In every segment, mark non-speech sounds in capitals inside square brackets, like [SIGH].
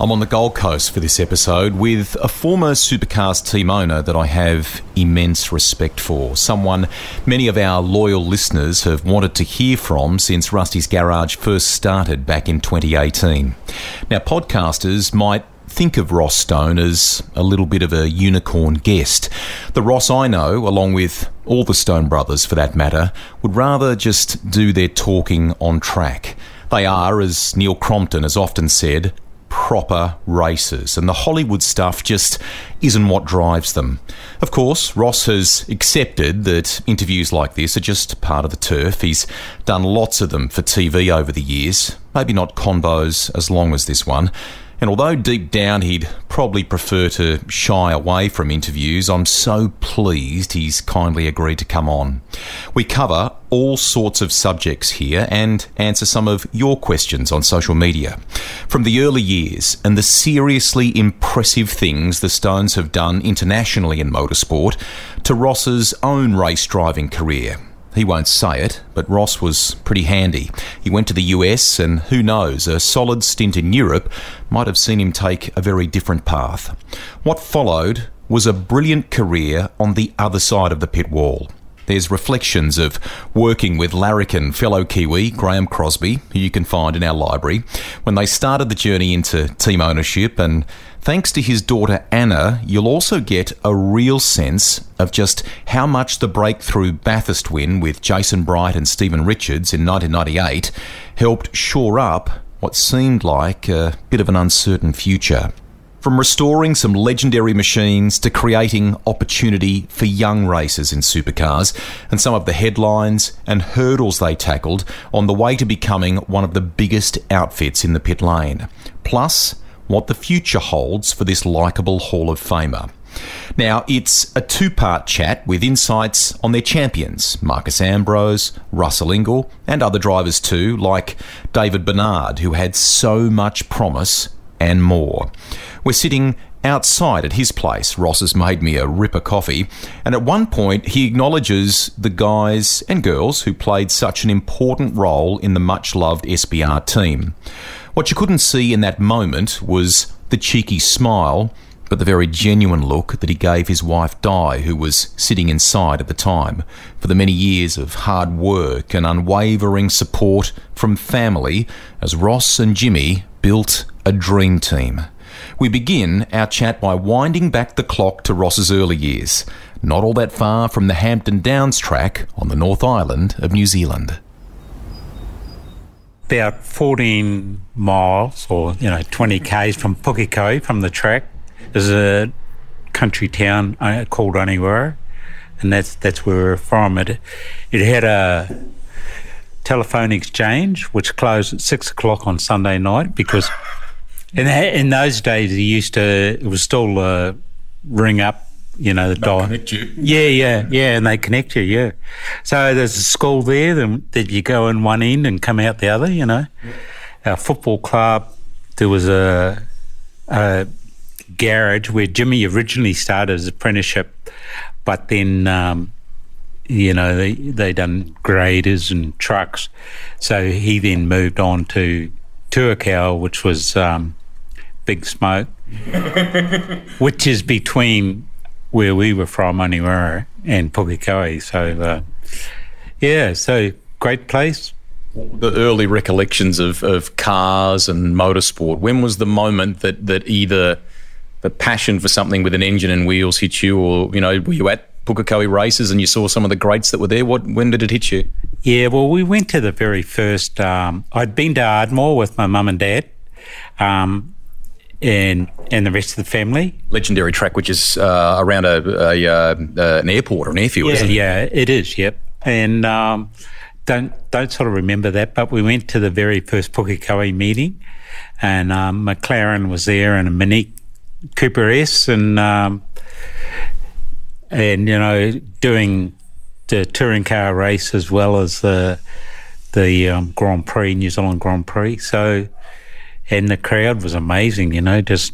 I'm on the Gold Coast for this episode with a former supercars team owner that I have immense respect for. Someone many of our loyal listeners have wanted to hear from since Rusty's Garage first started back in 2018. Now, podcasters might think of Ross Stone as a little bit of a unicorn guest. The Ross I know, along with all the Stone brothers for that matter, would rather just do their talking on track. They are, as Neil Crompton has often said, proper racers, and the Hollywood stuff just isn't what drives them. Of course, Ross has accepted that interviews like this are just part of the turf. He's done lots of them for TV over the years, maybe not convos as long as this one. And although deep down he'd probably prefer to shy away from interviews, I'm so pleased he's kindly agreed to come on. We cover all sorts of subjects here and answer some of your questions on social media. From the early years and the seriously impressive things the Stones have done internationally in motorsport to Ross's own race driving career he won't say it, but Ross was pretty handy. He went to the US, and who knows, a solid stint in Europe might have seen him take a very different path. What followed was a brilliant career on the other side of the pit wall. There's reflections of working with larrikin fellow Kiwi Graeme Crosby, who you can find in our library, when they started the journey into team ownership and Thanks to his daughter Anna, you'll also get a real sense of just how much the breakthrough Bathurst win with Jason Bright and Stephen Richards in 1998 helped shore up what seemed like a bit of an uncertain future. From restoring some legendary machines to creating opportunity for young racers in supercars, and some of the headlines and hurdles they tackled on the way to becoming one of the biggest outfits in the pit lane. Plus, what the future holds for this likeable Hall of Famer. Now, it's a two part chat with insights on their champions Marcos Ambrose, Russell Ingall, and other drivers too, like David Besnard, who had so much promise and more. We're sitting outside at his place. Ross has made me a ripper coffee, and at one point he acknowledges the guys and girls who played such an important role in the much loved SBR team. What you couldn't see in that moment was the cheeky smile, but the very genuine look that he gave his wife Di, who was sitting inside at the time, for the many years of hard work and unwavering support from family as Ross and Jimmy built a dream team. We begin our chat by winding back the clock to Ross's early years, not all that far from the Hampton Downs track on the North Island of New Zealand about 14 miles or, you know, 20 k's from Pukekohe, from the track. There's a country town uh, called Onewhero, and that's that's where we're from. It, it had a telephone exchange which closed at six o'clock on Sunday night because in, in those days it used to, it was still uh, ring up you know, the dial. Connect you. Yeah, yeah, yeah, and they connect you. Yeah. So there's a school there that you go in one end and come out the other. You know, our football club. There was a, a garage where Jimmy originally started his apprenticeship, but then. Um, you know, they they done graders and trucks, so he then moved on to Tuakau, which was um, Big Smoke, [LAUGHS] which is between where we were from, Onewhero and Pukekohe. So, uh, yeah, so great place. The early recollections of, of cars and motorsport. When was the moment that, that either the passion for something with an engine and wheels hit you, or you know, were you at Pukekohe races and you saw some of the greats that were there? What when did it hit you? Yeah, well, we went to the very first. Um, I'd been to Ardmore with my mum and dad. Um, and and the rest of the family. Legendary track, which is uh, around a, a uh, an airport or an airfield. Yeah, it? yeah, it is. Yep, and um, don't don't sort of remember that, but we went to the very first Pukekohe meeting, and um, McLaren was there and a Mini Cooper S, and um, and you know doing the touring car race as well as the the um, Grand Prix, New Zealand Grand Prix. So, and the crowd was amazing. You know, just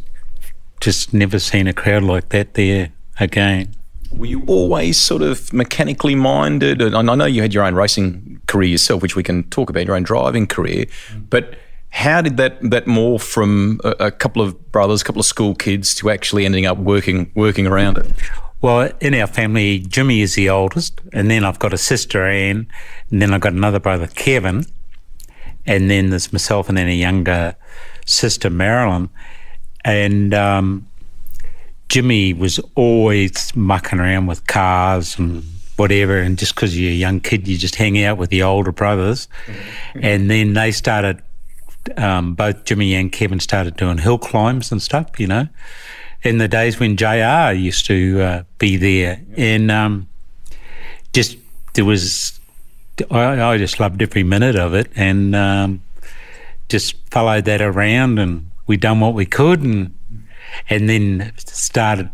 just never seen a crowd like that there again. Were you always sort of mechanically minded? And I know you had your own racing career yourself, which we can talk about, your own driving career. But how did that that morph from a, a couple of brothers, a couple of school kids, to actually ending up working working around it? Well, in our family, Jimmy is the oldest, and then I've got a sister Anne, and then I've got another brother Kevin, and then there's myself, and then a younger sister Marilyn, and um, Jimmy was always mucking around with cars and whatever, and just because you're a young kid, you just hang out with the older brothers, and then they started. Um, both Jimmy and Kevin started doing hill climbs and stuff, you know in the days when JR used to uh, be there. And um, just, there was, I, I, just loved every minute of it and um, just followed that around and we done what we could and and then started,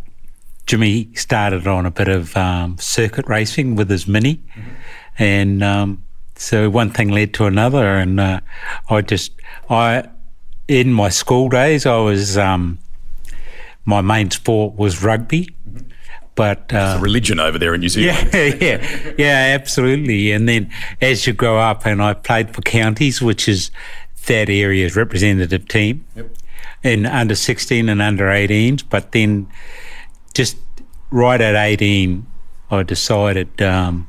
Jimmy started on a bit of um, circuit racing with his Mini. Mm-hmm. And um, so one thing led to another and uh, I just, I, in my school days, I was um, my main sport was rugby. But uh, religion over there in New Zealand. [LAUGHS] Yeah, yeah, yeah, absolutely. And then as you grow up, and I played for counties, which is that area's representative team, yep. in under 16 and under 18s. But then just right at 18, I decided um,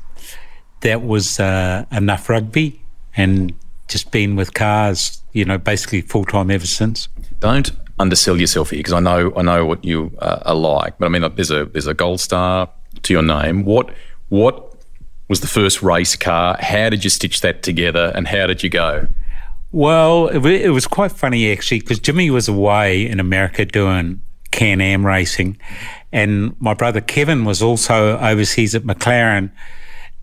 that was uh, enough rugby and just been with cars, you know, basically full time ever since. Don't undersell yourself here because I know I know what you uh, are like. But I mean, there's a there's a gold star to your name. What what was the first race car? How did you stitch that together, and how did you go? Well, it, was quite funny actually because Jimmy was away in America doing Can Am racing, and my brother Kevin was also overseas at McLaren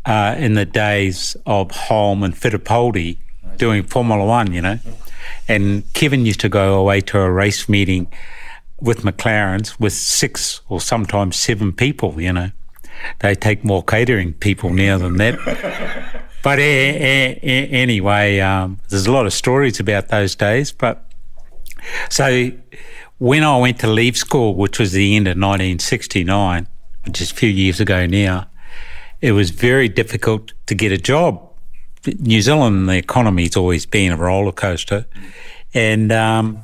uh, in the days of Hulme and Fittipaldi doing Formula One. You know. And Kevin used to go away to a race meeting with McLarens with six or sometimes seven people, you know. They take more catering people now than that. [LAUGHS] but eh, eh, eh, anyway, um, there's a lot of stories about those days. But so when I went to leave school, which was the end of 1969, which is a few years ago now, it was very difficult to get a job New Zealand, the economy's always been a roller coaster. And um,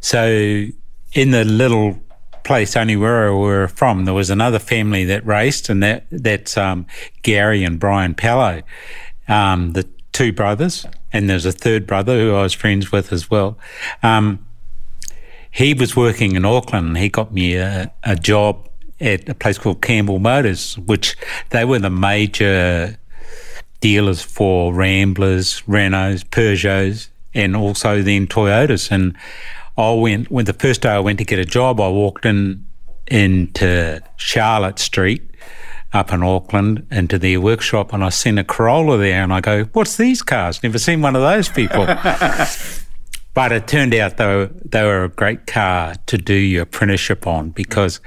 so in the little place only where we were from, there was another family that raced, and that that's um, Gary and Brian Pallo, um, the two brothers, and there's a third brother who I was friends with as well. Um, he was working in Auckland. He got me a, a job at a place called Campbell Motors, which they were the major dealers for Ramblers, Renaults, Peugeots, and also then Toyotas. And I went when the first day I went to get a job, I walked in into Charlotte Street up in Auckland into their workshop and I seen a Corolla there and I go, What's these cars? Never seen one of those people. [LAUGHS] but it turned out they were, they were a great car to do your apprenticeship on because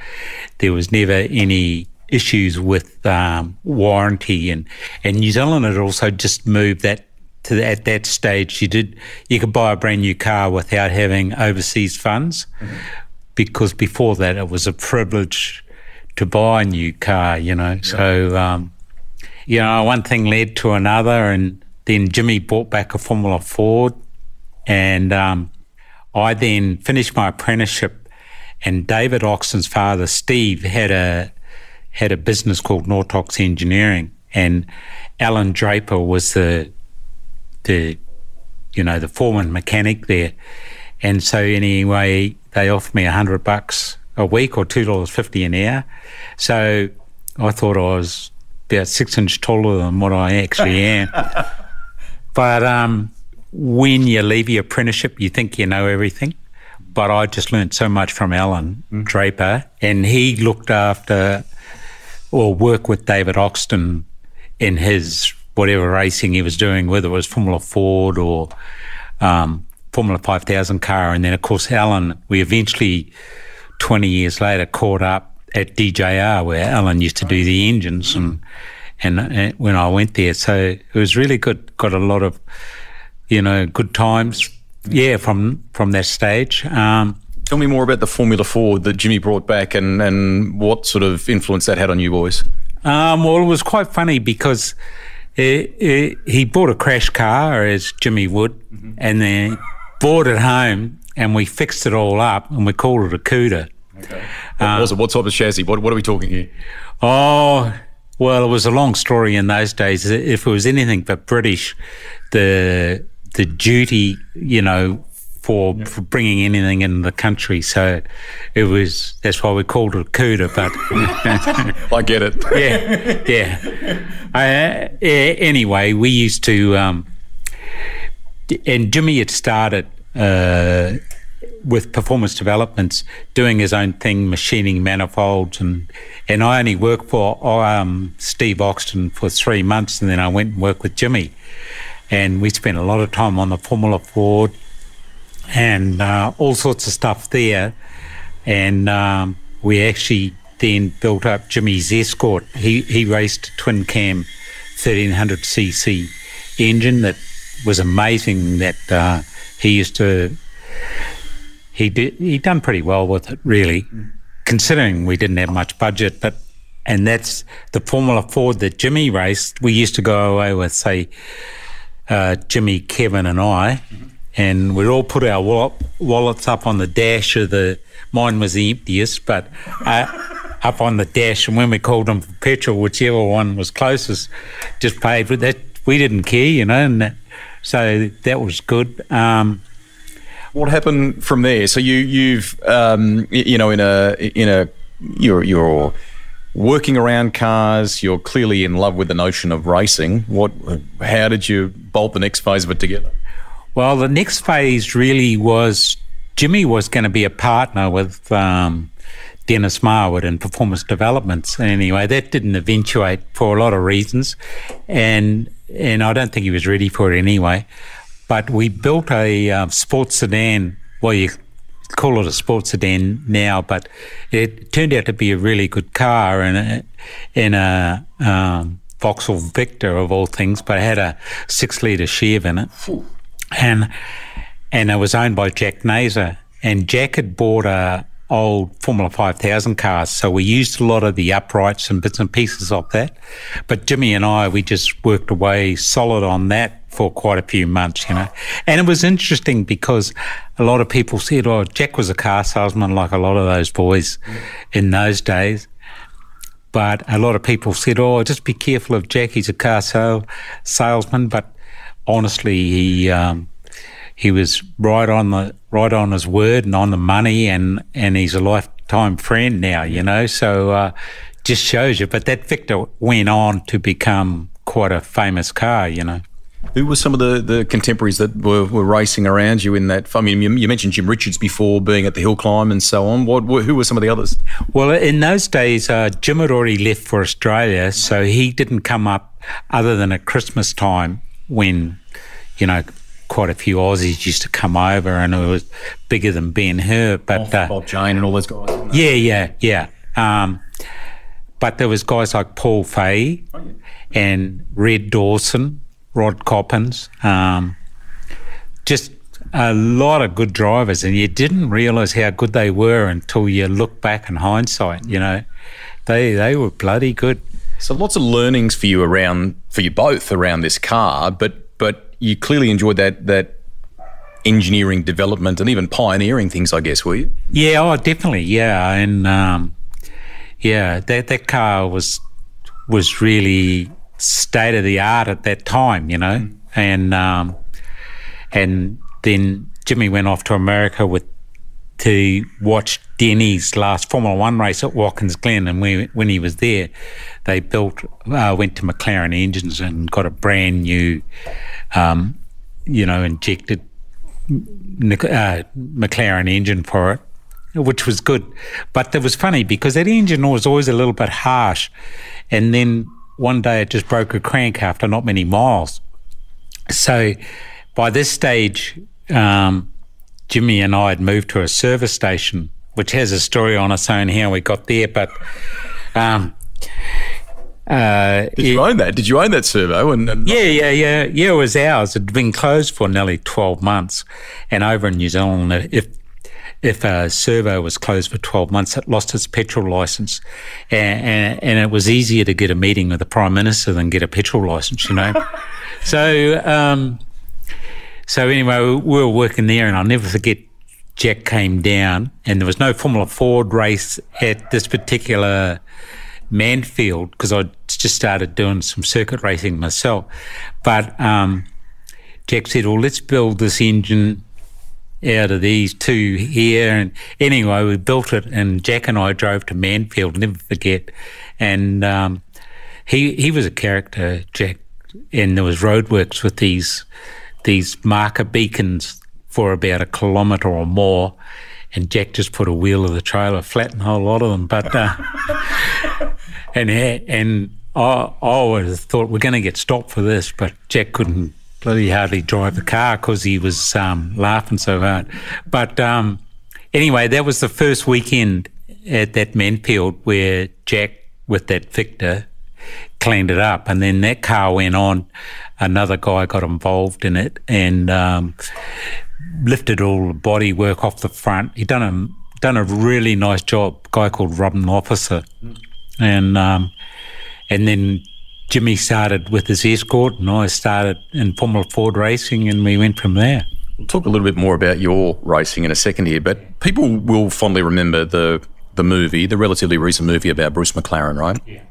there was never any issues with um, warranty and and New Zealand had also just moved that to the, at that stage you did you could buy a brand new car without having overseas funds mm-hmm. because before that it was a privilege to buy a new car you know yeah. so um, you know one thing led to another and then Jimmy bought back a Formula Ford and um, I then finished my apprenticeship and David Oxton's father Steve had a had a business called Nortox Engineering, and Alan Draper was the the you know the foreman mechanic there, and so anyway they offered me a hundred bucks a week or two dollars fifty an hour, so I thought I was about six inches taller than what I actually [LAUGHS] am, but um, when you leave your apprenticeship, you think you know everything. But I just learned so much from Alan mm. Draper, and he looked after or work with David Oxton in his whatever racing he was doing, whether it was Formula Ford or um, Formula 5000 car. And then, of course, Alan, we eventually, 20 years later, caught up at DJR where Alan used to do the engines and, and, and when I went there. So it was really good. Got a lot of, you know, good times. Yeah, from from that stage. Um, Tell me more about the Formula Ford that Jimmy brought back and, and what sort of influence that had on you boys. Um, well, it was quite funny because it, it, he bought a crash car, as Jimmy would, mm-hmm. and then bought it home and we fixed it all up and we called it a Cuda. Okay. What uh, was it? What type of chassis? What, what are we talking here? Oh, well, it was a long story in those days. If it was anything but British, the the duty, you know, for, for bringing anything in the country. So it was, that's why we called it Cuda, but. [LAUGHS] I get it. yeah, yeah. [LAUGHS] Uh, anyway, we used to, um, and Jimmy had started uh, with performance developments, doing his own thing, machining manifolds, and and I only worked for um, Steve Oxton for three months, and then I went and worked with Jimmy, and we spent a lot of time on the Formula Ford, and uh, all sorts of stuff there. And um, we actually then built up Jimmy's Escort. He, he raced a twin cam 1300cc engine that was amazing that uh, he used to. He did. He done pretty well with it, really, considering we didn't have much budget. But and that's the Formula Ford that Jimmy raced. We used to go away with, say, uh, Jimmy, Kevin, and I. Mm-hmm and we'd all put our wallets up on the dash of the. Mine was the emptiest, but uh, up on the dash, and when we called them for petrol, whichever one was closest, just paid. But that we didn't care, you know, and that, so that was good. Um, what happened from there? So you you've um, you know in a in a you're you're working around cars. You're clearly in love with the notion of racing. What? How did you bolt the next phase of it together? Well, the next phase really was Jimmy was going to be a partner with um, Dennis Marwood in performance developments. Anyway, that didn't eventuate for a lot of reasons, and and I don't think he was ready for it anyway. But we built a uh, sports sedan. Well, you call it a sports sedan now, but it turned out to be a really good car and in a um, Vauxhall Victor of all things, but it had a six litre Chev in it and and it was owned by Jack Naser. And Jack had bought a old Formula 5000 cars, so we used a lot of the uprights and bits and pieces of that. But Jimmy and I, we just worked away solid on that for quite a few months, you know. And it was interesting because a lot of people said, "Oh, Jack was a car salesman like a lot of those boys in those days." But a lot of people said, "Oh, just be careful of Jack. He's a car sale salesman." But honestly, he um, he was right on the right on his word and on the money, and and he's a lifetime friend now. You know, so uh, just shows you. But that Victor went on to become quite a famous car. You know. Who were some of the, the contemporaries that were, were racing around you in that? I mean, you, you, mentioned Jim Richards before being at the hill climb and so on. What who were some of the others? Well, in those days, uh, Jim had already left for Australia, so he didn't come up other than at Christmas time when, you know, quite a few Aussies used to come over and it was bigger than Ben Hur. But uh, Bob Jane and all those guys. Yeah, yeah, yeah. Um, but there was guys like Paul Fahey oh, yeah. and Red Dawson, Rod Coppins, um, just a lot of good drivers, and you didn't realise how good they were until you look back in hindsight. You know, they they were bloody good. So lots of learnings for you around for you both around this car, but but you clearly enjoyed that that engineering development and even pioneering things, I guess, were you? Yeah, oh, definitely, yeah, and um, yeah, that that car was was really state of the art at that time, you know, mm. and um, and then Jimmy went off to America with to watch Denny's last Formula One race at Watkins Glen, and we, when he was there, they built uh, went to McLaren engines and got a brand new, um, you know, injected uh, McLaren engine for it, which was good. But it was funny because that engine was always a little bit harsh, and then one day it just broke a crank after not many miles. So by this stage. Um, Jimmy and I had moved to a service station which has a story on its own how we got there. But um, uh, Did you own that? Did you own that servo? And, and yeah, yeah, yeah, yeah. It was ours. It'd been closed for nearly twelve months, and over in New Zealand, if if a servo was closed for 12 months, it lost its petrol license. And, and, and, it was easier to get a meeting with the Prime Minister than get a petrol license, you know. [LAUGHS] so, um, so anyway, we were working there, and I'll never forget Jack came down, and there was no Formula Ford race at this particular Manfield because I just started doing some circuit racing myself. But um, Jack said, "Well, let's build this engine out of these two here." And anyway, we built it, and Jack and I drove to Manfield. Never forget. And um, he he was a character, Jack, and there was roadworks with these these marker beacons for about a kilometre or more. And Jack just put a wheel of the trailer, flattened a whole lot of them. But uh, [LAUGHS] and and I, I always thought we're going to get stopped for this, but Jack couldn't bloody hardly drive the car because he was um, laughing so hard. But um, anyway, that was the first weekend at that Manfield where Jack with that Victor cleaned it up, and then that car went on. Another guy got involved in it, and um, lifted all the body work off the front. He done a done a really nice job. A guy called Robin Officer, and um, and then Jimmy started with his escort, and I started in Formula Ford racing, and we went from there. We'll talk a little bit more about your racing in a second here, but people will fondly remember the the movie, the relatively recent movie about Bruce McLaren, right? Yeah.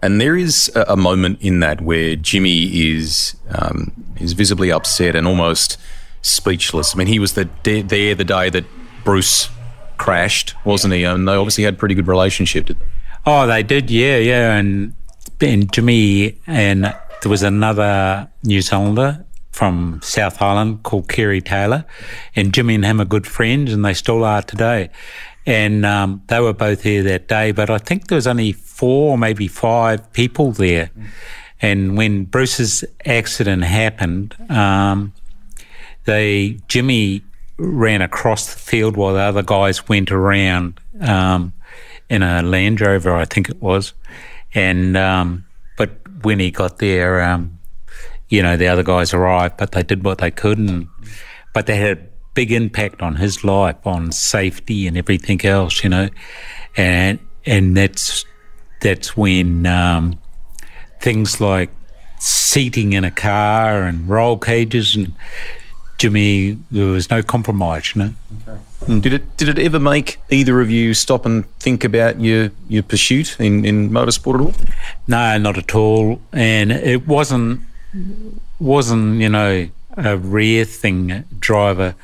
And there is a, moment in that where Jimmy is um, is visibly upset and almost speechless. I mean, he was the, there the day that Bruce crashed, wasn't he? And they obviously had a pretty good relationship. Oh, they did, yeah, yeah. And, and Jimmy and there was another New Zealander from South Island called Kerry Taylor, and Jimmy and him are good friends, and they still are today. And um, they were both here that day, but I think there was only four, maybe five people there. And when Bruce's accident happened, um, they Jimmy ran across the field while the other guys went around um, in a Land Rover, I think it was. And um, but when he got there, um, you know, the other guys arrived, but they did what they could, and but they had a big impact on his life, on safety and everything else, you know, and and that's that's when um, things like seating in a car and roll cages and Jimmy, there was no compromise, you know. Okay. Did it did it ever make either of you stop and think about your your pursuit in, in motorsport at all? No, not at all. And it wasn't wasn't, you know, a rare thing driver.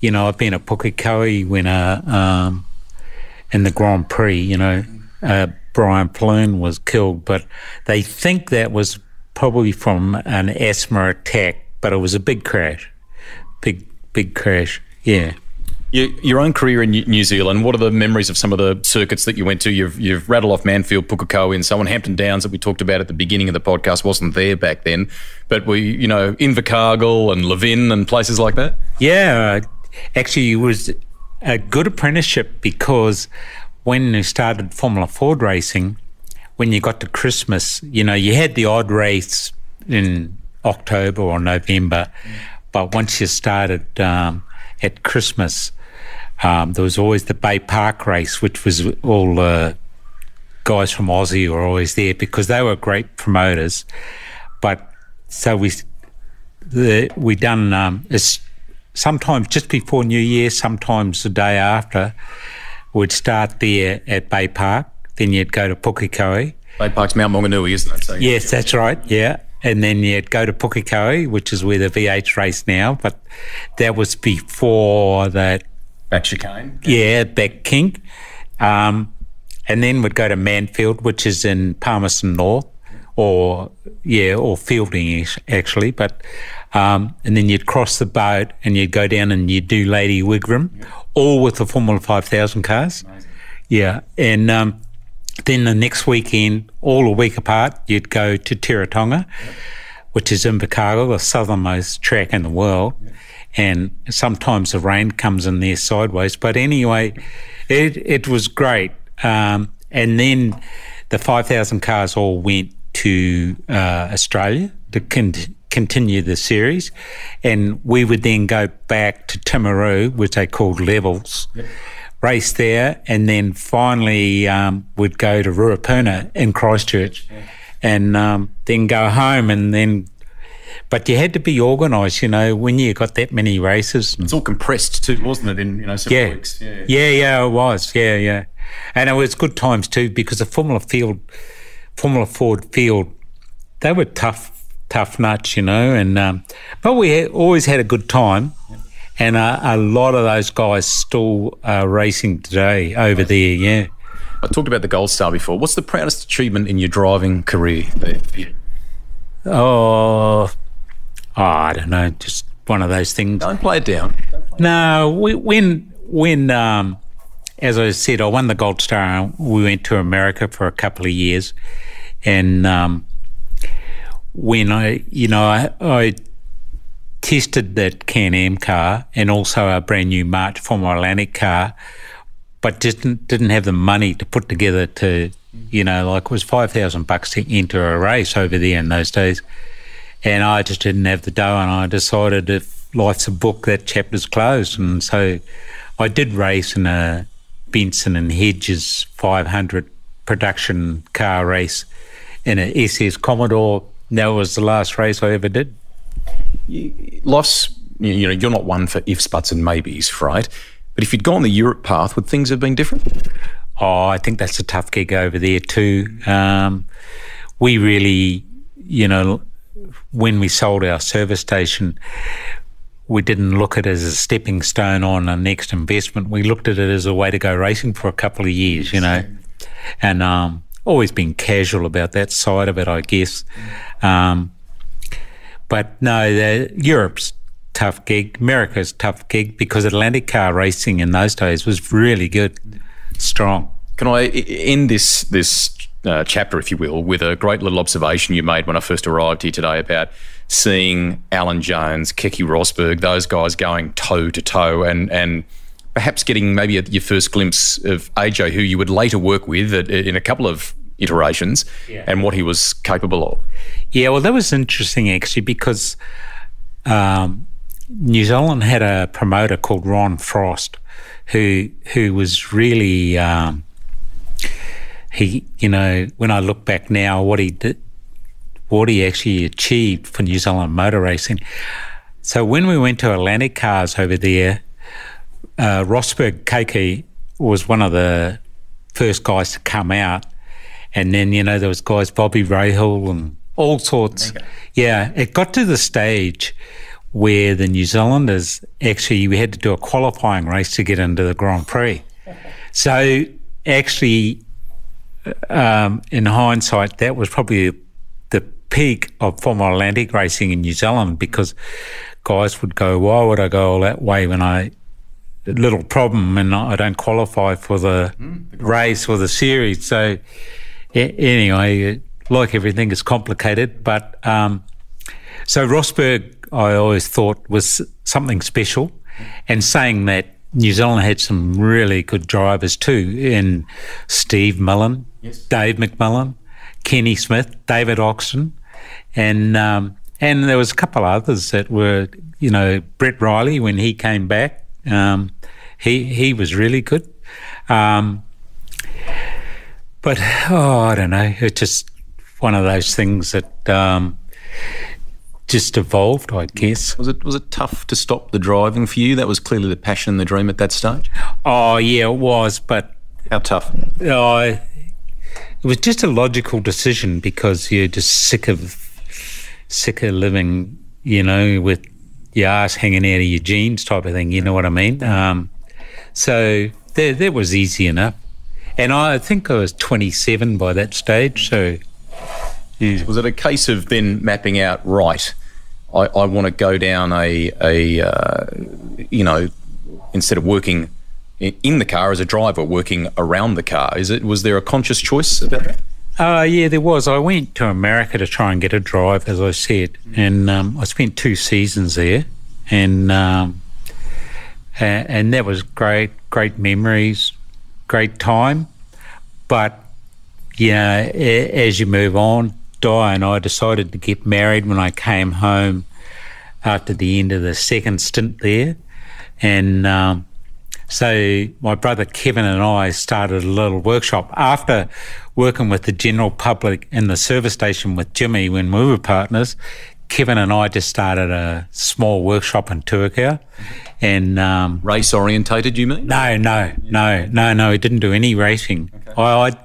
You know, I've been a Pukekohe uh, um, in the Grand Prix, you know, uh, Brian Plume was killed, but they think that was probably from an asthma attack, but it was a big crash big big crash. Yeah. Your, your own career in New Zealand, what are the memories of some of the circuits that you went to? You've, you've rattled off Manfield, Pukekohe, and so on. Hampton Downs that we talked about at the beginning of the podcast wasn't there back then, but we, you know, Invercargill and Levin and places like that. Yeah, actually, it was a good apprenticeship because when you started Formula Ford racing, when you got to Christmas, you know, you had the odd race in October or November. But once you started um, at Christmas, um, there was always the Bay Park race, which was all uh, guys from Aussie were always there because they were great promoters. But so we the, we done um, sometimes just before New Year, sometimes the day after. We'd start there at Bay Park, then you'd go to Pukekohe. Bay Park's Mount Maunganui, isn't it? So yes, that's right. Yeah, and then you'd go to Pukekohe, which is where the V8 race now, but that was before that. Back chicane? Yeah, back kink. Um, and then we'd go to Manfield, which is in Palmerston North, or yeah, or Feilding actually. But um, and then you'd cross the boat and you'd go down and you'd do Lady Wigram, yeah. all with the Formula Five Thousand cars. Amazing. Yeah, and um, then the next weekend, all a week apart, you'd go to Teretonga, yep. which is in Invercargill, the southernmost track in the world. Yep. And sometimes the rain comes in there sideways. But anyway, it it was great. Um, and then the 5,000 cars all went to uh, Australia to con- continue the series. And we would then go back to Timaru, which they called Levels, yep. race there, and then finally um, would go to Ruapuna in Christchurch. And um, then go home and then but you had to be organised, you know, when you got that many races. It's all compressed too, wasn't it? In you know several yeah. weeks. Yeah. yeah, yeah, it was. Yeah, yeah, and it was good times too because the Formula Field, Formula Ford Field, they were tough, tough nuts, you know. And um, but we had, always had a good time. And uh, a lot of those guys still are racing today over there, yeah. I talked about the Gold Star before. What's the proudest achievement in your driving career? Oh, oh, I don't know, just one of those things. Don't play it down. no, we, when when um, as I said, I won the Gold Star. We went to America for a couple of years, and um, when I, you know, I, I tested that Can-Am car and also a brand new March Formula Atlantic car, but didn't didn't have the money to put together to, you know, like it was five thousand bucks to enter a race over there in those days and I just didn't have the dough, and I decided if life's a book, that chapter's closed, and so I did race in a Benson and Hedges 500 production car race in an SS Commodore. That was the last race I ever did. Loss, you know, you're not one for ifs, buts, and maybes, right? But if you'd gone the Europe path, would things have been different? Oh, I think that's a tough gig over there too. Um, we really, you know, when we sold our service station, we didn't look at it as a stepping stone on a next investment. We looked at it as a way to go racing for a couple of years, you know, and um, always been casual about that side of it, I guess. Um, but no, the, Europe's tough gig. America's tough gig because Atlantic car racing in those days was really good, strong. Can I end this this uh, chapter, if you will, with a great little observation you made when I first arrived here today about seeing Alan Jones, Keke Rosberg, those guys going toe to toe, and and perhaps getting maybe a, your first glimpse of AJ, who you would later work with at, in a couple of iterations, yeah. and what he was capable of. Yeah, well, that was interesting actually because um, New Zealand had a promoter called Ron Frost, who who was really um, he, you know, when I look back now, what he did, what he actually achieved for New Zealand motor racing. So when we went to Atlantic Cars over there, uh, Rosberg Keke was one of the first guys to come out, and then you know there was guys Bobby Rahal and all sorts. Yeah, it got to the stage where the New Zealanders actually we had to do a qualifying race to get into the Grand Prix. [LAUGHS] So actually, um, in hindsight, that was probably the peak of Formula Atlantic racing in New Zealand because guys would go, "Why would I go all that way when I little problem and I don't qualify for the, mm, the race or the series?" So anyway, like everything, is complicated. But um, so Rosberg, I always thought was something special, and saying that New Zealand had some really good drivers too, in Steve Millen, yes. Dave McMillan, Kenny Smith, David Oxton, and um, and there was a couple others that were, you know, Brett Riley when he came back, um, he he was really good, um, but oh, I don't know, it's just one of those things that um, just evolved, I guess. Was it was it tough to stop the driving for you? That was clearly the passion and the dream at that stage. Oh yeah, it was. But how tough? Oh, it was just a logical decision because you're just sick of sick of living, you know, with your ass hanging out of your jeans type of thing. You know what I mean? Um, so that that was easy enough. And I think I was 27 by that stage. So. Yeah. Was it a case of then mapping out right? I, I want to go down a, a uh, you know, instead of working in the car as a driver, working around the car. Is it? Was there a conscious choice about that? Uh, yeah, there was. I went to America to try and get a drive, as I said, and um, I spent two seasons there. and um, and, and that was great, great memories, great time. But you know, as you move on, Di and I decided to get married when I came home after the end of the second stint there, and. Um, so my brother Kevin and I started a little workshop after working with the general public in the service station with Jimmy when we were partners. Kevin and I just started a small workshop in Tuakau, and um, race orientated. You mean? No, no, no, no, no. We didn't do any racing. Okay. I, I,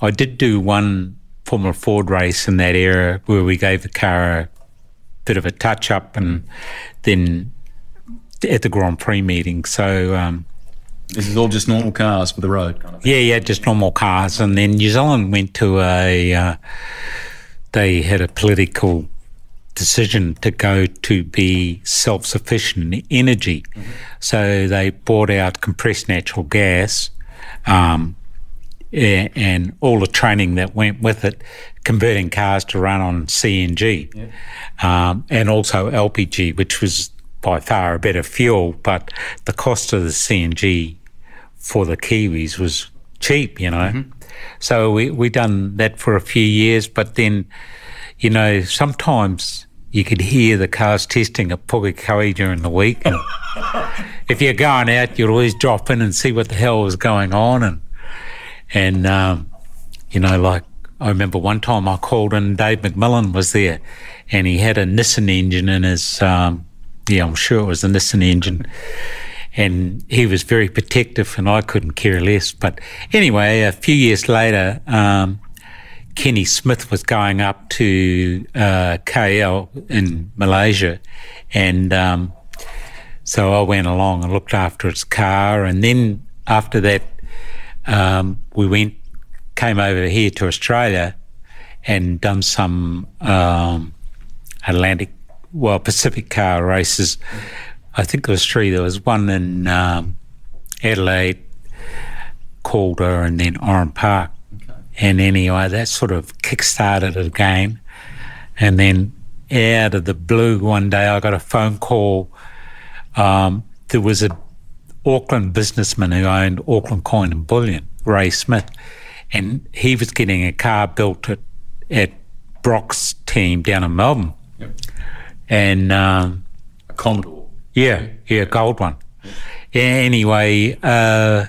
I did do one Formula Ford race in that era where we gave the car a bit of a touch up, and then at the Grand Prix meeting. So um, this is all just normal cars for the road, kind of Yeah, yeah, just normal cars. And then New Zealand went to a. Uh, they had a political decision to go to be self-sufficient in energy, mm-hmm. so they bought out compressed natural gas. Um, and all the training that went with it, converting cars to run on CNG yeah. um, and also LPG, which was by far a better fuel, but the cost of the CNG for the Kiwis was cheap, you know. Mm-hmm. So we we done that for a few years, but then, you know, sometimes you could hear the cars testing at Pukekohe during the week. And [LAUGHS] if you're going out, you'd always drop in and see what the hell was going on, and and um, you know, like I remember one time I called and Dave McMillan was there, and he had a Nissan engine in his um, yeah, I'm sure it was a Nissan engine. And he was very protective, and I couldn't care less. But anyway, a few years later, um, Kenny Smith was going up to uh, KL in Malaysia, and um, so I went along and looked after his car. And then after that, um, we went, came over here to Australia, and done some um, Atlantic well, Pacific car races. I think there was three. There was one in um, Adelaide, Calder, and then Oran Park. Okay. And anyway, that sort of kick-started the game. And then out of the blue one day, I got a phone call. Um, there was a Auckland businessman who owned Auckland Coin and Bullion, Ray Smith, and he was getting a car built at, at Brock's team down in Melbourne. Yep and um, a Commodore. Yeah, yeah, gold one. Yeah. Anyway, uh,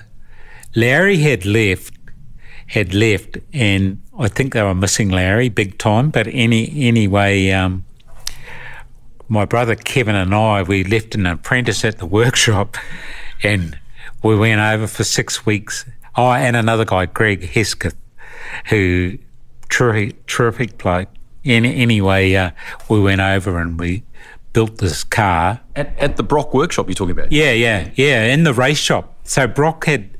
Larry had left, had left, and I think they were missing Larry big time. But any anyway, um, my brother Kevin and I we left an apprentice at the workshop, and we went over for six weeks. Oh, and another guy, Greg Hesketh, who terrific, terrific bloke any, anyway, uh, we went over and we built this car at, at the Brock workshop. You're talking about? Yeah, yeah, yeah, in the race shop. So Brock had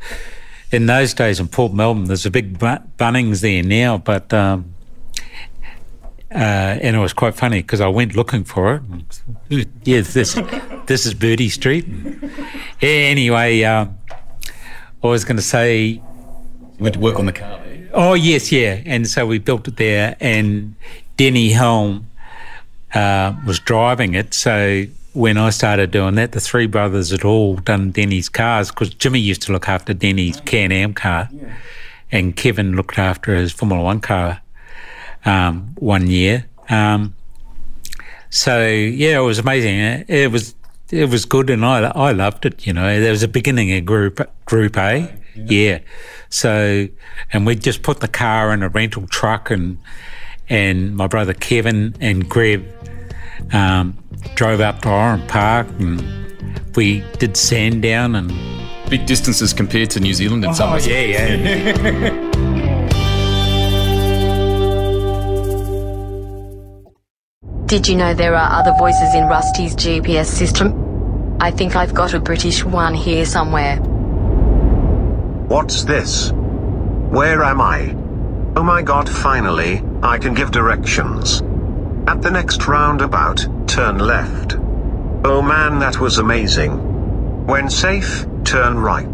in those days in Port Melbourne. There's a big Bunnings there now, but. Um, uh, and it was quite funny because I went looking for it. Yeah, this this is Bertie Street. Anyway, um, I was going to say. You went to work on the car. Oh yes, yeah, and so we built it there, and Denny Hulme uh, was driving it. So when I started doing that, the three brothers had all done Denny's cars because Jimmy used to look after Denny's Can Am car, yeah. and Kevin looked after his Formula One car um, one year. Um, so yeah, it was amazing. It was it was good, and I I loved it. You know, there was a beginning of Group Group A, yeah. yeah. So, and we just put the car in a rental truck and and my brother Kevin and Greg um, drove up to Oran Park and we did Sandown and big distances compared to New Zealand in oh, some ways. Yeah, yeah. [LAUGHS] Did you know there are other voices in Rusty's GPS system? I think I've got a British one here somewhere. What's this? Where am I? Oh my god, finally, I can give directions. At the next roundabout, turn left. Oh man, that was amazing. When safe, turn right.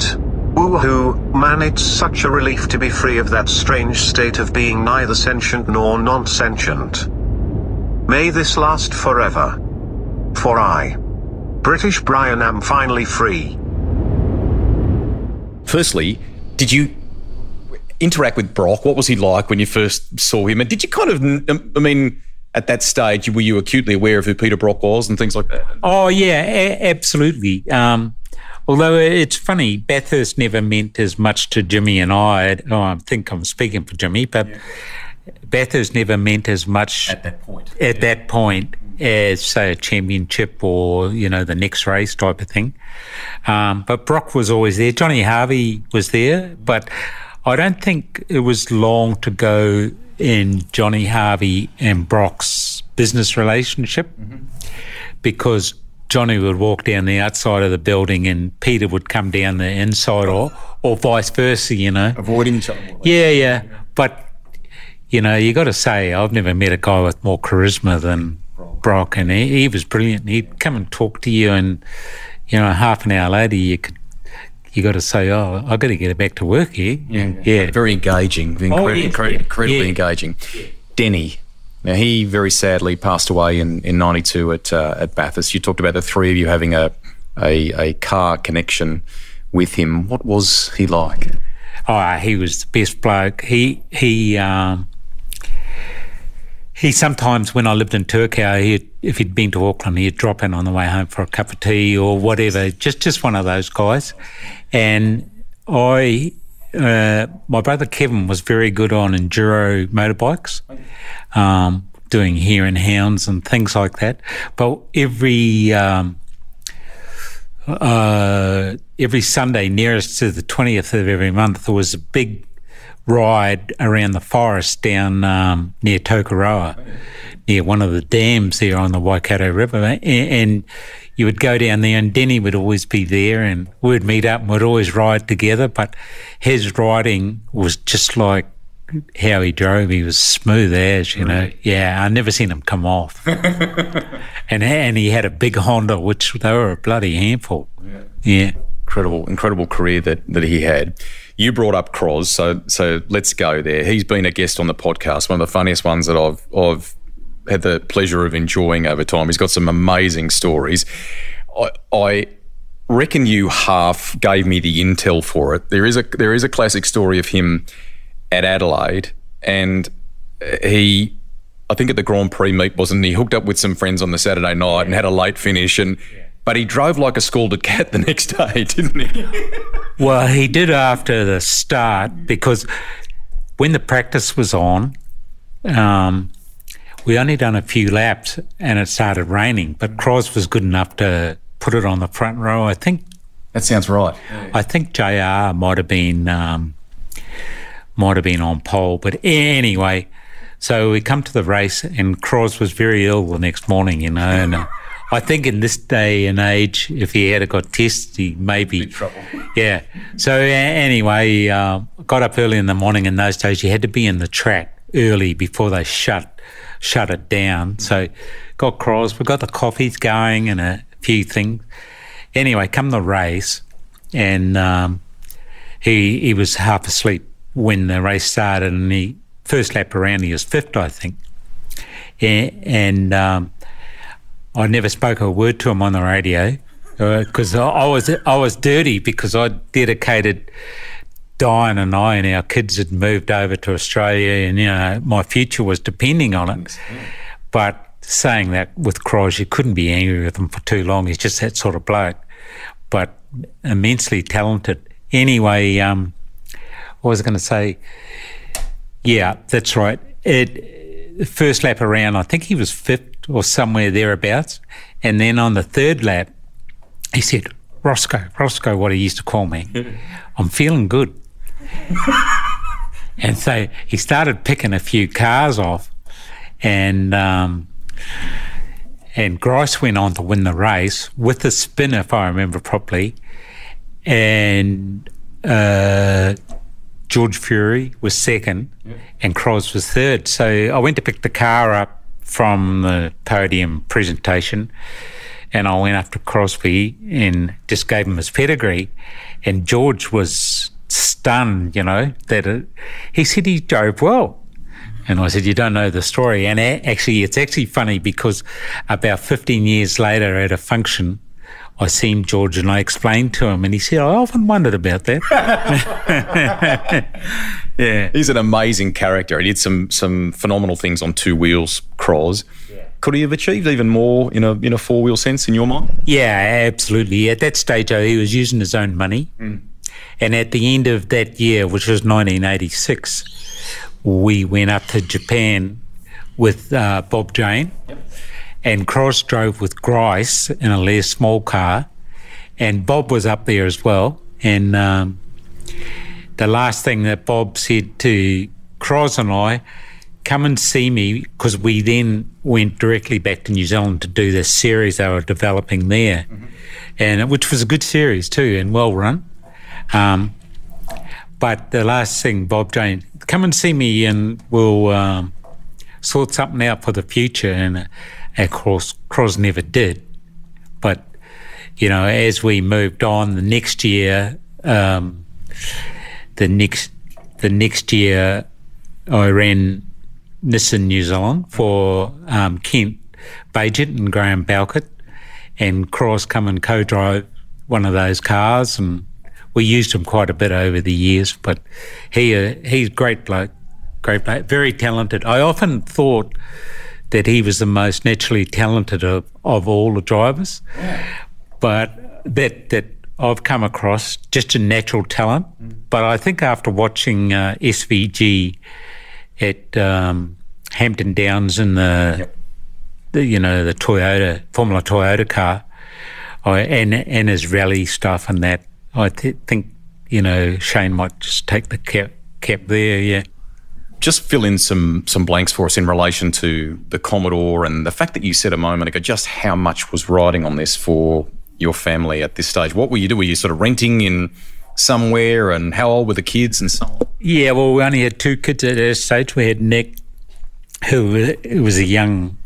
Woohoo, man, it's such a relief to be free of that strange state of being neither sentient nor non-sentient. May this last forever. For I British Brian, I'm finally free. Firstly, did you interact with Brock? What was he like when you first saw him? And did you kind of, I mean, at that stage, were you acutely aware of who Peter Brock was and things like that? Oh, yeah, a- absolutely. Um, although it's funny, Bathurst never meant as much to Jimmy and I. Oh, I think I'm speaking for Jimmy, but yeah. Bathurst never meant as much at that point. At yeah. that point, as say a championship or you know the next race type of thing. Um, but Brock was always there. Johnny Harvey was there, but I don't think it was long to go in Johnny Harvey and Brock's business relationship mm-hmm. because Johnny would walk down the outside of the building and Peter would come down the inside or or vice versa, you know. Avoiding each other. Yeah, yeah. But you know, you got to say, I've never met a guy with more charisma than Brock, and he, he, was brilliant. He'd come and talk to you, and you know, half an hour later, you could. You got to say, oh, I've got to get back to work here. Yeah, yeah. very engaging, oh, yes. incre- incredibly yeah. engaging. Denny, now he very sadly passed away in in '92 at uh, at Bathurst. You talked about the three of you having a, a a car connection with him. What was he like? Oh, he was the best bloke. He he um, he sometimes, when I lived in Tuakau, he if he'd been to Auckland, he'd drop in on the way home for a cup of tea or whatever. Just just one of those guys. And I, uh, my brother Kevin was very good on enduro motorbikes, um, doing hare and hounds and things like that. But every um, uh, every Sunday, nearest to the twentieth of every month, there was a big ride around the forest down um, near Tokoroa, near one of the dams there on the Waikato River. And, and, you would go down there, and Denny would always be there, and we'd meet up and we'd always ride together. But his riding was just like how he drove. He was smooth as, you know. Yeah, I never seen him come off. [LAUGHS] and and he had a big Honda, which they were a bloody handful. Yeah. yeah. Incredible, incredible career that, that he had. You brought up Croz, so so let's go there. He's been a guest on the podcast, one of the funniest ones that I've I've had the pleasure of enjoying over time. He's got some amazing stories. I, I reckon you half gave me the intel for it. There is a there is a classic story of him at Adelaide, and he, I think at the Grand Prix meet wasn't he hooked up with some friends on the Saturday night and had a late finish and. Yeah but he drove like a scalded cat the next day, [LAUGHS] didn't he? well, he did after the start because when the practice was on, um, we only done a few laps and it started raining. But Croz was good enough to put it on the front row. I think that sounds right. I think Jr. might have been um, might have been on pole, but anyway. So we come to the race, and Croz was very ill the next morning, you know, and. I think in this day and age, if he had got tested, he maybe trouble. Yeah. So anyway, uh, got up early in the morning. In those days, you had to be in the track early before they shut shut it down. So got Croz. We got the coffees going and a few things. Anyway, come the race, and um, he he was half asleep when the race started, and he first lap around he was fifth, I think, and. and um, I never spoke a word to him on the radio because uh, I was I was dirty because I dedicated Diane and I and our kids had moved over to Australia and you know my future was depending on it. But saying that with Croz, you couldn't be angry with him for too long. He's just that sort of bloke, but immensely talented. Anyway, um, what was going to say? Yeah, that's right. It first lap around, I think he was fifth or somewhere thereabouts. And then on the third lap, he said, Roscoe, Roscoe, what he used to call me, [LAUGHS] I'm feeling good. [LAUGHS] and so he started picking a few cars off, and um, and Grice went on to win the race with a spin, if I remember properly, and uh, George Fury was second, and Croz was third. So I went to pick the car up from the podium presentation. And I went up to Crosby and just gave him his pedigree. And George was stunned, you know, that it, he said he drove well. And I said, You don't know the story. And actually, it's actually funny because about 15 years later at a function, I seen George and I explained to him, and he said, I often wondered about that. [LAUGHS] [LAUGHS] yeah. He's an amazing character. He did some some phenomenal things on two wheels, Croz. Could he have achieved even more in a in a four wheel sense in your mind? Yeah, absolutely. At that stage, he was using his own money. And at the end of that year, which was 1986, we went up to Japan with uh, Bob Jane. And Croz drove with Grice in a less small car. And Bob was up there as well. And um, the last thing that Bob said to Croz and I, come and see me, because we then went directly back to New Zealand to do this series they were developing there, and which was a good series too and well run. Um, but the last thing, Bob Jane, come and see me, and we'll um, sort something out for the future. And of course, Croz never did. But you know, as we moved on, the next year, um, the next the next year, I ran Nissan New Zealand for um, Kent Baigent and Graeme Bowkett, and Croz come and co-drive one of those cars, and we used him quite a bit over the years. But he uh, he's great bloke, great bloke, very talented. I often thought that he was the most naturally talented of, of all the drivers, but that that I've come across just a natural talent. But I think after watching uh, SVG at um, Hampton Downs in the, the you know the Toyota Formula Toyota car, I, and and his rally stuff and that, I th- think you know Shane might just take the cap cap there. Yeah. Just fill in some some blanks for us in relation to the Commodore and the fact that you said a moment ago just how much was riding on this for your family at this stage. What were you doing? Were you sort of renting in somewhere, and how old were the kids and so on? Yeah, well, we only had two kids at that stage. We had Nick, who was a young,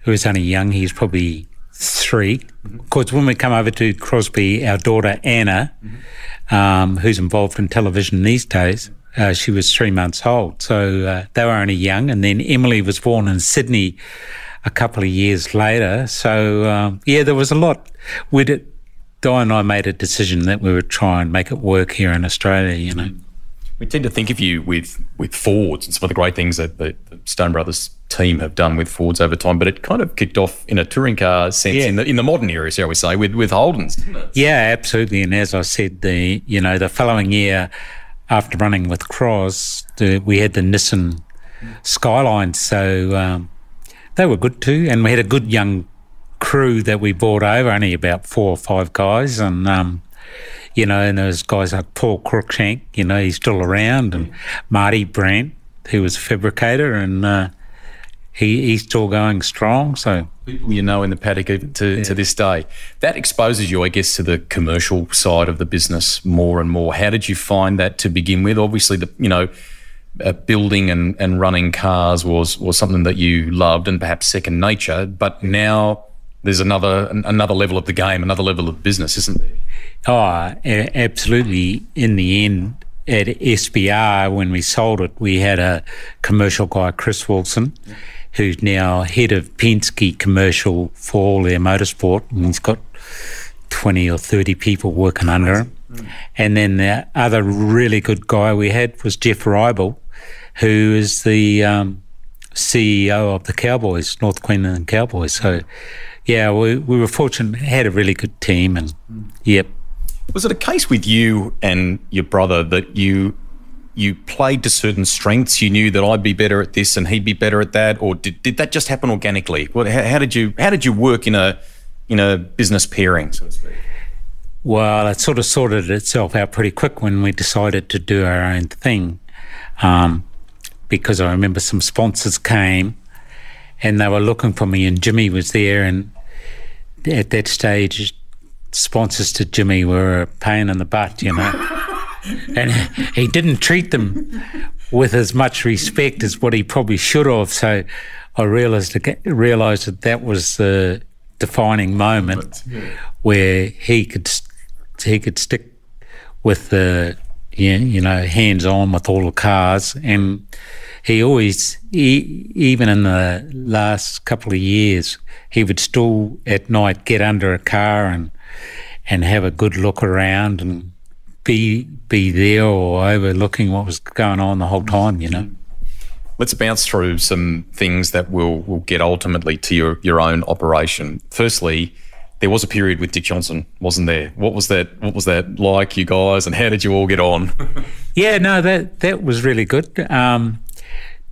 who was only young. He's probably 3 Of course, when we come over to Crosby, our daughter Anna, um, who's involved in television these days, uh, she was three months old. So uh, they were only young. And then Emily was born in Sydney a couple of years later. So, um, yeah, there was a lot. We did, Di and I made a decision that we would try and make it work here in Australia, you know. We tend to think of you with with Fords and some of the great things that the, Stone Brothers team have done with Fords over time, but it kind of kicked off in a touring car sense Yeah. in the in the modern era, shall we say, with with Holdens. didn't it? Yeah, absolutely. And as I said, the you know the following year, after running with Croz, the, we had the Nissan Skyline, so um, they were good too. And we had a good young crew that we brought over, only about four or five guys, and um, you know, and there's guys like Paul Crookshank, you know, he's still around, and Marty Brandt, who was a fabricator, and uh, he he's still going strong. So People you know in the paddock even to, to this day. That exposes you, I guess, to the commercial side of the business more and more. How did you find that to begin with? Obviously, the you know. Uh, building and, and running cars was was something that you loved and perhaps second nature, but now there's another another level of the game, another level of business, isn't there? Oh, absolutely. In the end, at SBR, when we sold it, we had a commercial guy, Chris Wilson, who's now head of Penske commercial for all their motorsport. And he's got 20 or 30 people working under him. And then the other really good guy we had was Jeff Reibel, who is the um, CEO of the Cowboys, North Queensland Cowboys. So, yeah, we, we were fortunate, had a really good team. And, yep. Was it a case with you and your brother that you you played to certain strengths? You knew that I'd be better at this and he'd be better at that, or did, did that just happen organically? What, how, how did you how did you work in a in a business pairing, so to speak? Well, it sort of sorted itself out pretty quick when we decided to do our own thing. Um, because I remember some sponsors came and they were looking for me, and Jimmy was there. And at that stage, sponsors to Jimmy were a pain in the butt, you know. [LAUGHS] and he didn't treat them with as much respect as what he probably should have. So I realized realized that that was the defining moment where he could he could stick with the you know hands on with all the cars and he always, he, even in the last couple of years, he would still at night get under a car and and have a good look around and be be there or overlooking what was going on the whole time. You know. Let's bounce through some things that will will get ultimately to your your own operation. Firstly, there was a period with Dick Johnson, wasn't there? What was that? What was that like, you guys, and how did you all get on? [LAUGHS] yeah, no, that that was really good. Um,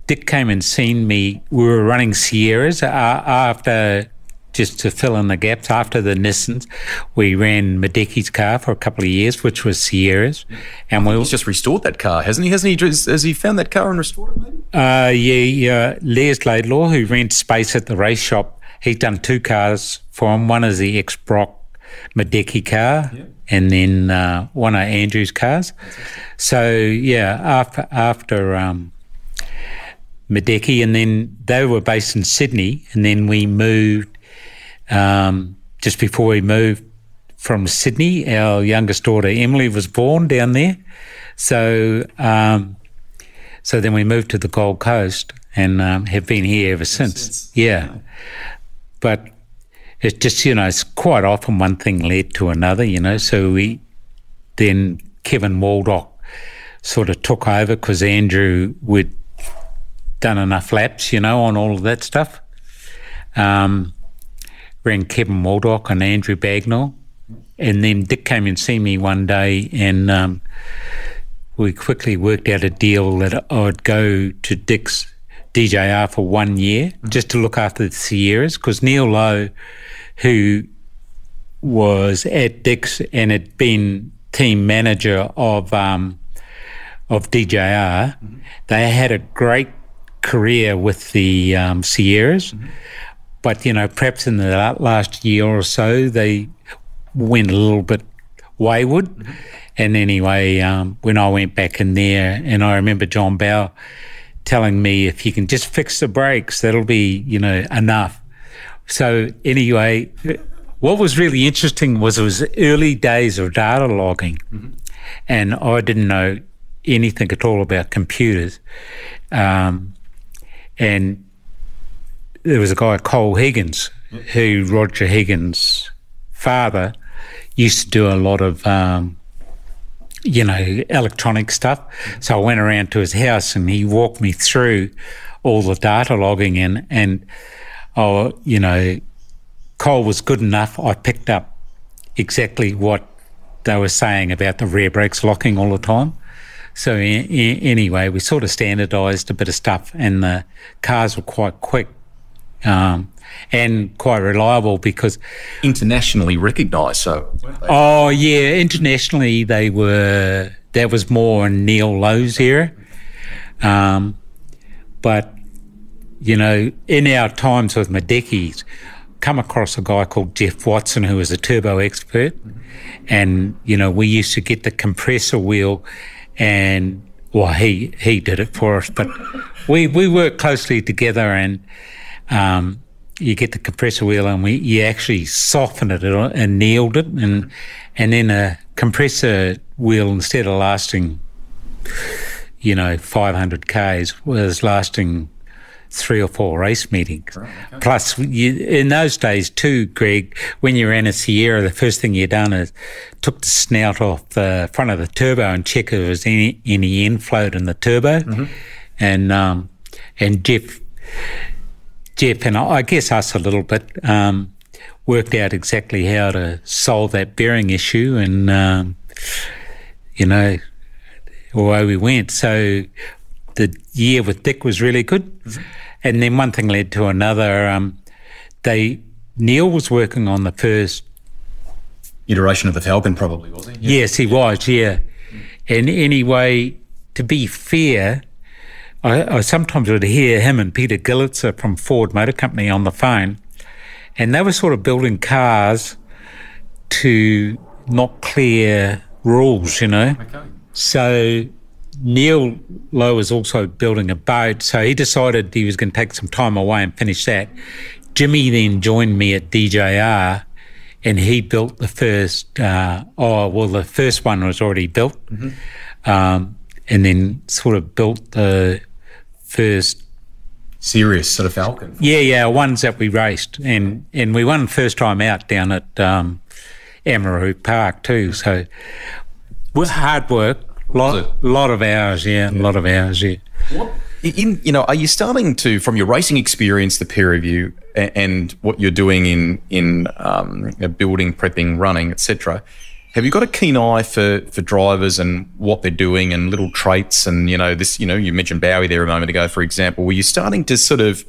Dick came and seen me. We were running Sierras uh, after just to fill in the gaps after the Nissans. We ran Miedecke's car for a couple of years, which was Sierras, and we he's just restored that car, hasn't he? Hasn't he? Has he found that car and restored it? Maybe? Uh, yeah, yeah. Les Laidlaw, who rents space at the race shop, he's done two cars for him. One is the ex Brock Miedecke car, yeah. and then uh, one of Andrew's cars. So yeah, after after. Um, Miedecke, and then they were based in Sydney, and then we moved um, just before we moved from Sydney, our youngest daughter Emily was born down there. So, um, so then we moved to the Gold Coast and um, have been here ever since. since. Yeah. But it's just, you know, it's quite often one thing led to another, you know. So we then Kevin Waldock sort of took over because Andrew would done enough laps, you know, on all of that stuff. Um, ran Kevin Waldock and Andrew Bagnall. And then Dick came and see me one day, and um, we quickly worked out a deal that I'd go to Dick's DJR for one year mm-hmm. just to look after the Sierras because Neal Lowe, who was at Dick's and had been team manager of um, of DJR, mm-hmm. they had a great career with the um, Sierras. Mm-hmm. But, you know, perhaps in the last year or so, they went a little bit wayward. Mm-hmm. And anyway, um, when I went back in there, and I remember John Bowe telling me if you can just fix the brakes, that'll be, you know, enough. So anyway, what was really interesting was it was early days of data logging, mm-hmm. and I didn't know anything at all about computers. Um, and there was a guy, Cole Higgins, who Roger Higgins' father used to do a lot of, um, you know, electronic stuff. So I went around to his house and he walked me through all the data logging and, and oh, you know, Cole was good enough. I picked up exactly what they were saying about the rear brakes locking all the time. So anyway, we sort of standardised a bit of stuff, and the cars were quite quick um, and quite reliable because internationally recognised. So, oh yeah, internationally they were. That was more in Neal Lowe's era, um, but you know, in our times with Miedecke's, come across a guy called Jeff Watson who was a turbo expert, and you know, we used to get the compressor wheel, and well, he he did it for us, but we we worked closely together and um, you get the compressor wheel and we you actually softened it and nailed it and and then a compressor wheel instead of lasting you know 500 k's was lasting three or four race meetings. Right, okay. Plus, you, in those days too, Greg, when you ran a Sierra, the first thing you done is took the snout off the front of the turbo and check if there was any any inflow in the turbo, mm-hmm. and um, and Jeff Jeff and I, guess us a little bit um, worked out exactly how to solve that bearing issue, and um, you know, away we went. So the year with Dick was really good, mm-hmm. And then one thing led to another. Um, they Neal was working on the first iteration of the Falcon, probably was he? Yeah. Yes, he was. Yeah, and anyway, to be fair I, I, sometimes would hear him and Peter Gillitzer from Ford Motor Company on the phone, and they were sort of building cars to not clear rules, you know. Okay. So Neal Lowe was also building a boat, so he decided he was going to take some time away and finish that. Jimmy then joined me at DJR, and he built the first. Uh, oh well, the first one was already built, mm-hmm. um, and then sort of built the first Serious sort of Falcon. Yeah, yeah, ones that we raced, and and we won first time out down at um, Amaroo Park too. So, with hard work, lot lot of hours, yeah, a lot of hours, yeah. What, in, you know, are you starting to, from your racing experience, the peer review, and, and what you're doing in in um, building, prepping, running, etc. Have you got a keen eye for for drivers and what they're doing and little traits and you know this you know you mentioned Bowie there a moment ago for example were you starting to sort of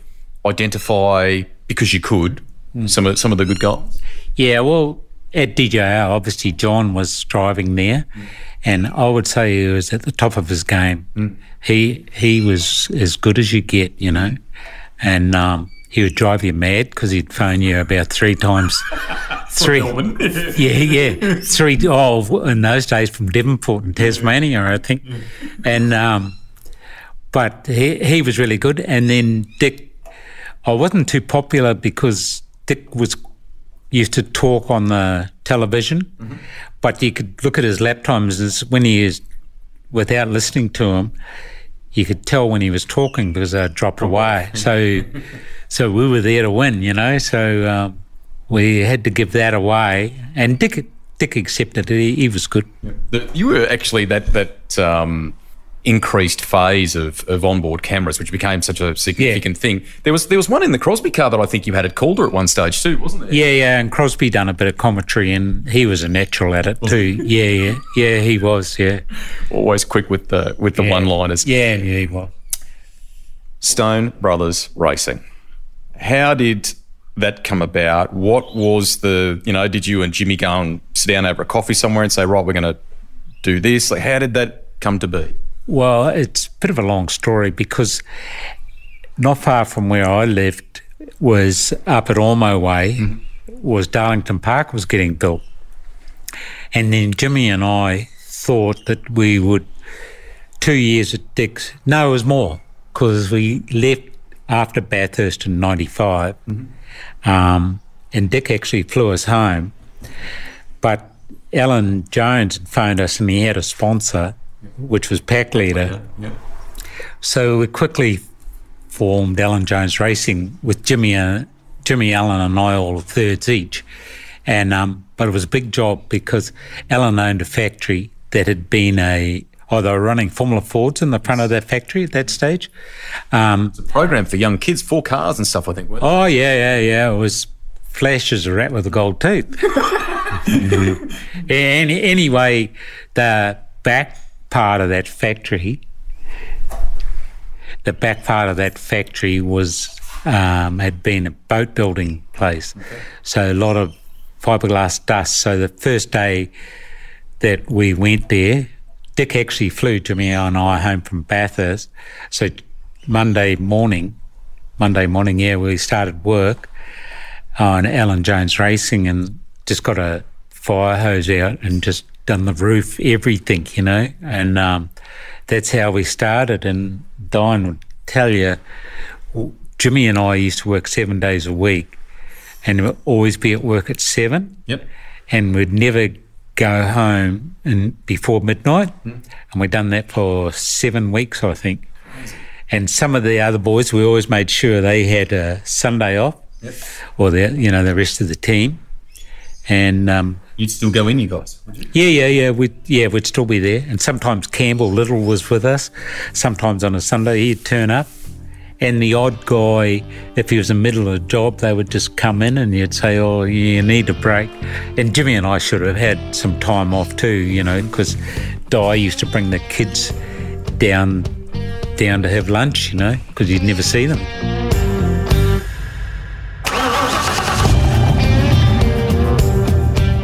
identify because you could mm. some of some of the good guys yeah well at DJR obviously John was driving there mm. and I would say he was at the top of his game mm. he he was as good as you get you know and um, he would drive you mad because he'd phone you about three times. [LAUGHS] three, [LAUGHS] yeah, yeah, three. Oh, in those days from Devonport and Tasmania, I think. And um, but he he was really good. And then Dick, I wasn't too popular because Dick was used to talk on the television, mm-hmm. but you could look at his lap times when he is without listening to him. You could tell when he was talking because they'd away. So [LAUGHS] so we were there to win, you know. So um, we had to give that away, and Dick Dick accepted it. He, he was good. You were actually that that um, increased phase of, of onboard cameras, which became such a significant yeah. thing. There was there was one in the Crosby car that I think you had at Calder at one stage too, wasn't there? Yeah, yeah. And Crosby done a bit of commentary, and he was a natural at it too. [LAUGHS] yeah, yeah, yeah. He was. Yeah. Always quick with the with the yeah. one liners. Yeah, yeah, he was. Stone Brothers Racing. How did that come about? What was the, you know, did you and Jimmy go and sit down over a coffee somewhere and say, right, we're going to do this? Like, how did that come to be? Well, it's a bit of a long story because not far from where I lived was up at Ormeau Way, mm-hmm. was Darlington Park was getting built. And then Jimmy and I thought that we would, two years at Dick's, no, it was more, because we left after Bathurst in 95. Mm-hmm. Um, and Dick actually flew us home. But Alan Jones had phoned us and he had a sponsor, which was Pack Leader. So we quickly formed Alan Jones Racing with Jimmy, uh, Jimmy Allen and I all thirds each. And um, but it was a big job because Alan owned a factory that had been a Oh, they were running Formula Fords in the front of that factory at that stage. Um, it's a program for young kids, four cars and stuff, I think. Oh, yeah, yeah, yeah. It was flash as a rat with a gold tooth. [LAUGHS] [LAUGHS] and anyway, the back part of that factory, the back part of that factory was um, had been a boat building place, okay. so a lot of fiberglass dust. So the first day that we went there, Dick actually flew Jimmy and I home from Bathurst. So Monday morning, Monday morning, yeah, we started work on Alan Jones Racing and just got a fire hose out and just done the roof, everything, you know. And um, that's how we started. And Diane would tell you, Jimmy and I used to work seven days a week and we'd always be at work at seven. Yep. And we'd never go home in before midnight, mm. and we'd done that for seven weeks, I think. And some of the other boys, we always made sure they had a Sunday off, yep. or the you know the rest of the team. And um, you'd still go in, you guys? You? Yeah, yeah, yeah. We yeah, we'd still be there. And sometimes Campbell Little was with us. Sometimes on a Sunday he'd turn up, and the odd guy, if he was in the middle of a job, they would just come in and you'd say, Oh, you need a break. And Jimmy and I should have had some time off too, you know, because Di used to bring the kids down down to have lunch, you know, because you'd never see them.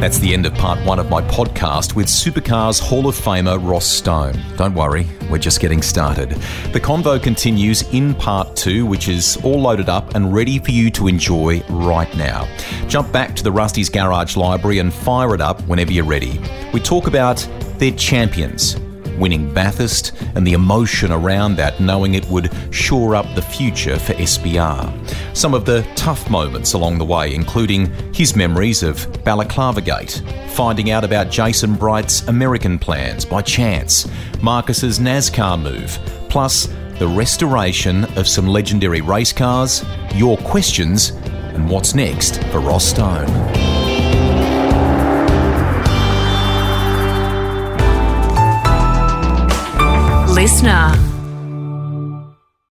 That's the end of part one of my podcast with Supercars Hall of Famer Ross Stone. Don't worry, we're just getting started. The convo continues in part two, which is all loaded up and ready for you to enjoy right now. Jump back to the Rusty's Garage Library and fire it up whenever you're ready. We talk about their champions winning Bathurst and the emotion around that, knowing it would shore up the future for SBR. Some of the tough moments along the way, including his memories of Balaclava Gate, finding out about Jason Bright's American plans by chance, Marcos's NASCAR move, plus the restoration of some legendary race cars, your questions, and what's next for Ross Stone. Listener.